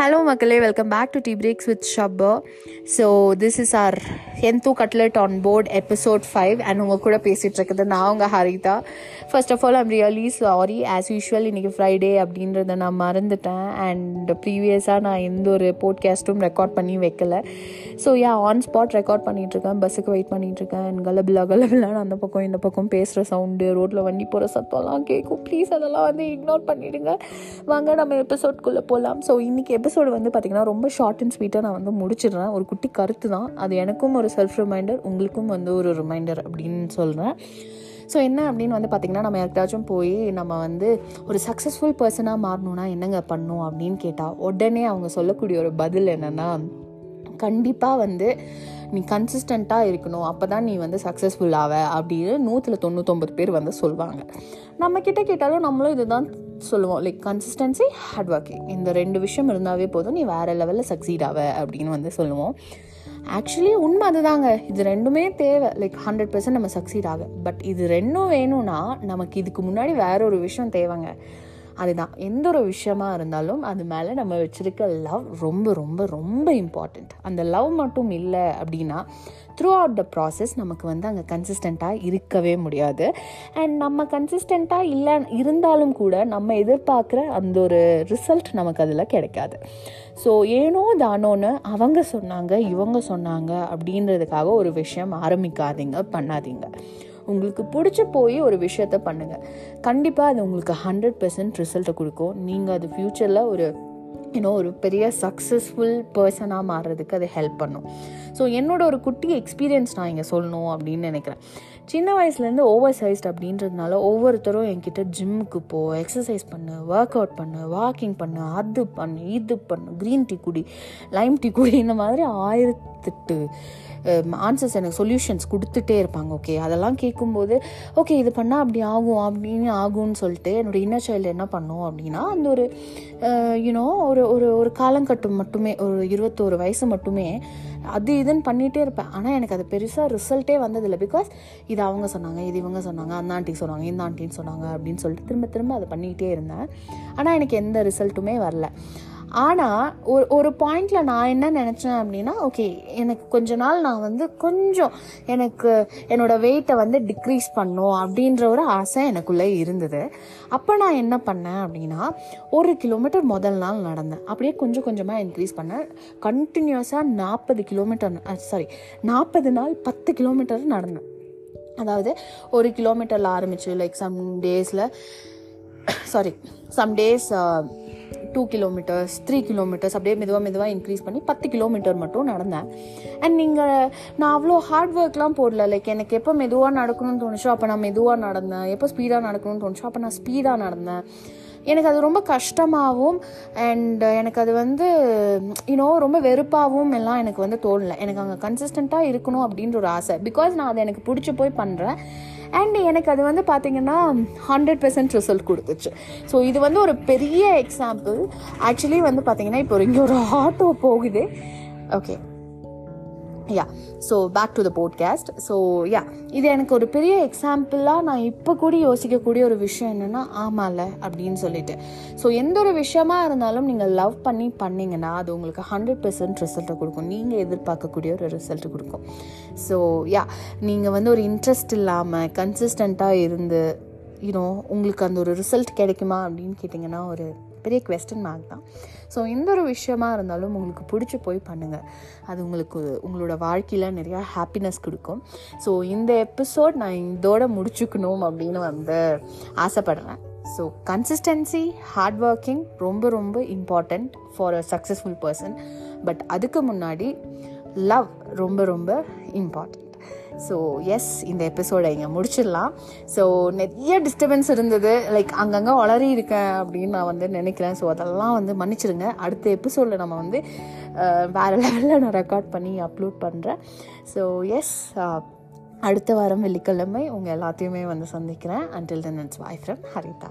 Hello மக்களே. Welcome back to the breaks with ஷப்பர் so this is our என்தூ cutlet on board episode five and உங்கள் கூட பேசிகிட்டு இருக்குது நான் உங்கள் Haritha. First of all I'm really sorry as usual இன்றைக்கி Friday அப்படின்றத நான் மறந்துட்டேன். அண்ட் ப்ரீவியஸாக நான் எந்த ஒரு போட்காஸ்ட்டும் ரெக்கார்ட் பண்ணி வைக்கல. So yeah on spot record பண்ணிகிட்ருக்கேன் பஸ்ஸுக்கு வெயிட் பண்ணிகிட்ருக்கேன் அண்ட் கலபிலா கலபிலான்னு அந்த பக்கம் இந்த பக்கம் பேசுகிற சவுண்டு ரோட்டில் வண்டி போகிற சத்தம்லாம் கேட்கும் ப்ளீஸ் அதெல்லாம் வந்து இக்னோர் பண்ணிவிடுங்க வாங்க நம்ம எபிசோட்குள்ளே போகலாம் ஸோ இன்றைக்கி எபிசோடு வந்து பார்த்திங்கன்னா ரொம்ப ஷார்ட் அண்ட் ஸ்வீட்டாக நான் வந்து முடிச்சிடுறேன். ஒரு குட்டி கருத்து தான். அது எனக்கும் ஒரு செல்ஃப் ரிமைண்டர் உங்களுக்கும் வந்து ஒரு ரிமைண்டர் அப்படின்னு சொல்கிறேன் ஸோ என்ன அப்படின்னு வந்து பார்த்திங்கன்னா நம்ம யாருக்காச்சும் போய் நம்ம வந்து ஒரு சக்ஸஸ்ஃபுல் பர்சனாக மாறணும்னா என்னங்க பண்ணும் அப்படின்னு கேட்டால் உடனே அவங்க சொல்லக்கூடிய ஒரு பதில் என்னென்னா கண்டிப்பாக வந்து நீ கன்சிஸ்டண்ட்டாக இருக்கணும். அப்போ தான் நீ வந்து சக்ஸஸ்ஃபுல் ஆவ அப்படின்னு நூற்றில் தொண்ணூத்தொம்பது பேர் வந்து சொல்லுவாங்க நம்மக்கிட்ட கேட்டாலும் நம்மளும் இதுதான் சொல்லுவோம் லைக் கன்சிஸ்டன்சி ஹார்ட் ஒர்க்கிங் இந்த ரெண்டு விஷயம் இருந்தாவே போதும் நீ வேறு லெவலில் சக்சீட் ஆவ அப்படின்னு வந்து சொல்லுவோம். ஆக்சுவலி உண்மை அதுதாங்க. இது ரெண்டுமே தேவை. லைக் ஹண்ட்ரட் பர்சன்ட் நம்ம சக்சீட் ஆக. பட் இது ரெண்டும் வேணும்னா நமக்கு இதுக்கு முன்னாடி வேற ஒரு விஷயம் தேவைங்க. அதுதான். எந்த ஒரு விஷயமா இருந்தாலும் அது மேலே நம்ம வச்சுருக்க லவ் ரொம்ப ரொம்ப ரொம்ப இம்பார்ட்டண்ட் அந்த லவ் மட்டும் இல்லை அப்படின்னா த்ரூ அவுட் த ப்ராசஸ் நமக்கு வந்து அங்கே கன்சிஸ்டண்ட்டாக இருக்கவே முடியாது. அண்ட் நம்ம கன்சிஸ்டண்ட்டாக இல்லை இருந்தாலும் கூட நம்ம எதிர்பார்க்குற அந்த ஒரு ரிசல்ட் நமக்கு அதில் கிடைக்காது. ஸோ ஏனோ தானோன்னு அவங்க சொன்னாங்க இவங்க சொன்னாங்க அப்படின்றதுக்காக ஒரு விஷயம் ஆரம்பிக்காதீங்க பண்ணாதீங்க. உங்களுக்கு பிடிச்சி போய் ஒரு விஷயத்த பண்ணுங்கள் கண்டிப்பாக அது உங்களுக்கு ஹண்ட்ரட் பெர்சன்ட் ரிசல்ட்டை கொடுக்கும். நீங்கள் அது ஃப்யூச்சரில் ஒரு இன்னும் ஒரு பெரிய சக்ஸஸ்ஃபுல் பர்சனாக மாறுறதுக்கு அது ஹெல்ப் பண்ணும். ஸோ என்னோட ஒரு குட்டி எக்ஸ்பீரியன்ஸ் நான் இங்கே சொல்லணும் அப்படின்னு நினைக்கிறேன். சின்ன வயசுலேருந்து ஓவர் சைஸ்ட் அப்படின்றதுனால ஒவ்வொருத்தரும் என்கிட்ட ஜிம்முக்கு போ எக்ஸசைஸ் பண்ணு ஒர்க் அவுட் பண்ணு வாக்கிங் பண்ணு அது பண்ணு இது பண்ணு க்ரீன் டீ குடி லைம் டீ குடி இந்த மாதிரி பார்த்துட்டு ஆன்சர்ஸ் எனக்கு சொல்யூஷன்ஸ் கொடுத்துட்டே இருப்பாங்க ஓகே அதெல்லாம் கேட்கும்போது ஓகே இது பண்ணால் அப்படி ஆகும் அப்படின்னு ஆகும்னு சொல்லிட்டு என்னோடய இன்னர் சைல்டு என்ன பண்ணும் அப்படின்னா அந்த ஒரு யூனோ ஒரு ஒரு ஒரு காலங்கட்டம் மட்டுமே ஒரு இருபத்தோரு வயசு மட்டுமே அது இதுன்னு பண்ணிகிட்டே இருப்பேன். ஆனால் எனக்கு அது பெருசாக ரிசல்ட்டே வந்ததில்லை. பிகாஸ் இது அவங்க சொன்னாங்க இது இவங்க சொன்னாங்க அந்த ஆண்டி சொன்னாங்க இந்த ஆண்டின்னு சொன்னாங்க அப்படின்னு சொல்லிட்டு திரும்ப திரும்ப அதை பண்ணிக்கிட்டே இருந்தேன். ஆனால் எனக்கு எந்த ரிசல்ட்டுமே வரல. ஆனால் ஒரு ஒரு பாயிண்டில் நான் என்ன நினச்சேன் அப்படின்னா ஓகே எனக்கு கொஞ்ச நாள் நான் வந்து கொஞ்சம் எனக்கு என்னோடய வெயிட்டை வந்து டிக்ரீஸ் பண்ணும் அப்படின்ற ஒரு ஆசை எனக்குள்ளே இருந்தது. அப்போ நான் என்ன பண்ணேன் அப்படின்னா ஒரு கிலோமீட்டர் முதல் நாள் நடந்தேன். அப்படியே கொஞ்சம் கொஞ்சமாக இன்க்ரீஸ் பண்ணேன். கண்டினியூஸாக நாற்பது கிலோமீட்டர் சாரி நாற்பது நாள் பத்து கிலோமீட்டர் நடந்தேன். அதாவது ஒரு கிலோமீட்டரில் ஆரம்பிச்சு லைக் சம் டேஸில் sorry some days two kilometres three kilometres அப்படியே மெதுவாக மெதுவாக இன்க்ரீஸ் பண்ணி பத்து கிலோமீட்டர் மட்டும் நடந்தேன். அண்ட் நீங்கள் நான் அவ்வளோ ஹார்ட் ஒர்க்லாம் போடல. லைக் எனக்கு எப்போ மெதுவாக நடக்கணும்னு தோணுச்சோ அப்போ நான் மெதுவாக நடந்தேன். எப்போ ஸ்பீடாக நடக்கணும்னு தோணுச்சோ அப்போ நான் ஸ்பீடாக நடந்தேன். எனக்கு அது ரொம்ப கஷ்டமாகவும் அண்ட் எனக்கு அது வந்து யூனோ ரொம்ப வெறுப்பாகவும் எல்லாம் எனக்கு வந்து தோணலை. எனக்கு அங்கே கன்சிஸ்டண்ட்டாக இருக்கணும் அப்படின்ற ஒரு ஆசை. பிகாஸ் நான் அதை எனக்கு பிடிச்சி போய் பண்ணுறேன் அண்ட் எனக்கு அது வந்து பார்த்திங்கன்னா ஹண்ட்ரட் பெர்சன்ட் ரிசல்ட் கொடுத்துச்சு. ஸோ இது வந்து ஒரு பெரிய எக்ஸாம்பிள் ஆக்சுவலி வந்து பார்த்திங்கன்னா இப்போ இங்கே ஒரு ஆட்டோ போகுது. Okay yeah so back to the podcast so yeah இது எனக்கு ஒரு பெரிய எக்ஸாம்பிளாக நான் இப்போ கூட யோசிக்கக்கூடிய ஒரு விஷயம் என்னென்னா ஆமாம்ல அப்படின்னு சொல்லிட்டு. ஸோ எந்த ஒரு விஷயமா இருந்தாலும் நீங்கள் லவ் பண்ணி பண்ணிங்கன்னா அது உங்களுக்கு ஹண்ட்ரட் பெர்சன்ட் ரிசல்ட்டை கொடுக்கும். நீங்கள் எதிர்பார்க்கக்கூடிய ஒரு ரிசல்ட் கொடுக்கும். ஸோ யா நீங்கள் வந்து ஒரு இன்ட்ரெஸ்ட் இல்லாமல் கன்சிஸ்டண்ட்டாக இருந்து யூனோ உங்களுக்கு அந்த ஒரு ரிசல்ட் கிடைக்குமா அப்படின்னு கேட்டிங்கன்னா ஒரு பெரிய கொஸ்டின் மார்க் தான். ஸோ எந்த ஒரு விஷயமா இருந்தாலும் உங்களுக்கு பிடிச்சி போய் பண்ணுங்கள் அது உங்களுக்கு உங்களோட வாழ்க்கையில் நிறையா ஹாப்பினஸ் கொடுக்கும். ஸோ இந்த எபிசோட் நான் இதோட முடிச்சுக்கணும் அப்படின்னு வந்து ஆசைப்படுறேன். ஸோ கன்சிஸ்டன்சி ஹார்ட் ஒர்க்கிங் ரொம்ப ரொம்ப important for a successful person but அதுக்கு முன்னாடி லவ் ரொம்ப ரொம்ப இம்பார்ட்டன்ட் ஸோ எஸ் இந்த எபிசோடை இங்கே முடிச்சிடலாம். ஸோ நிறைய டிஸ்டர்பன்ஸ் இருந்தது. லைக் அங்கங்கே வளரி இருக்கேன் அப்படின்னு நான் வந்து நினைக்கிறேன். ஸோ அதெல்லாம் வந்து மன்னிச்சிருங்க அடுத்த எபிசோடில் நம்ம வந்து வேறு லெவலில் நான் ரெக்கார்ட் பண்ணி அப்லோட் பண்ணுறேன் ஸோ எஸ் அடுத்த வாரம் வெள்ளிக்கிழமை உங்கள் எல்லாத்தையுமே வந்து சந்திக்கிறேன். Until then it's bye from Haritha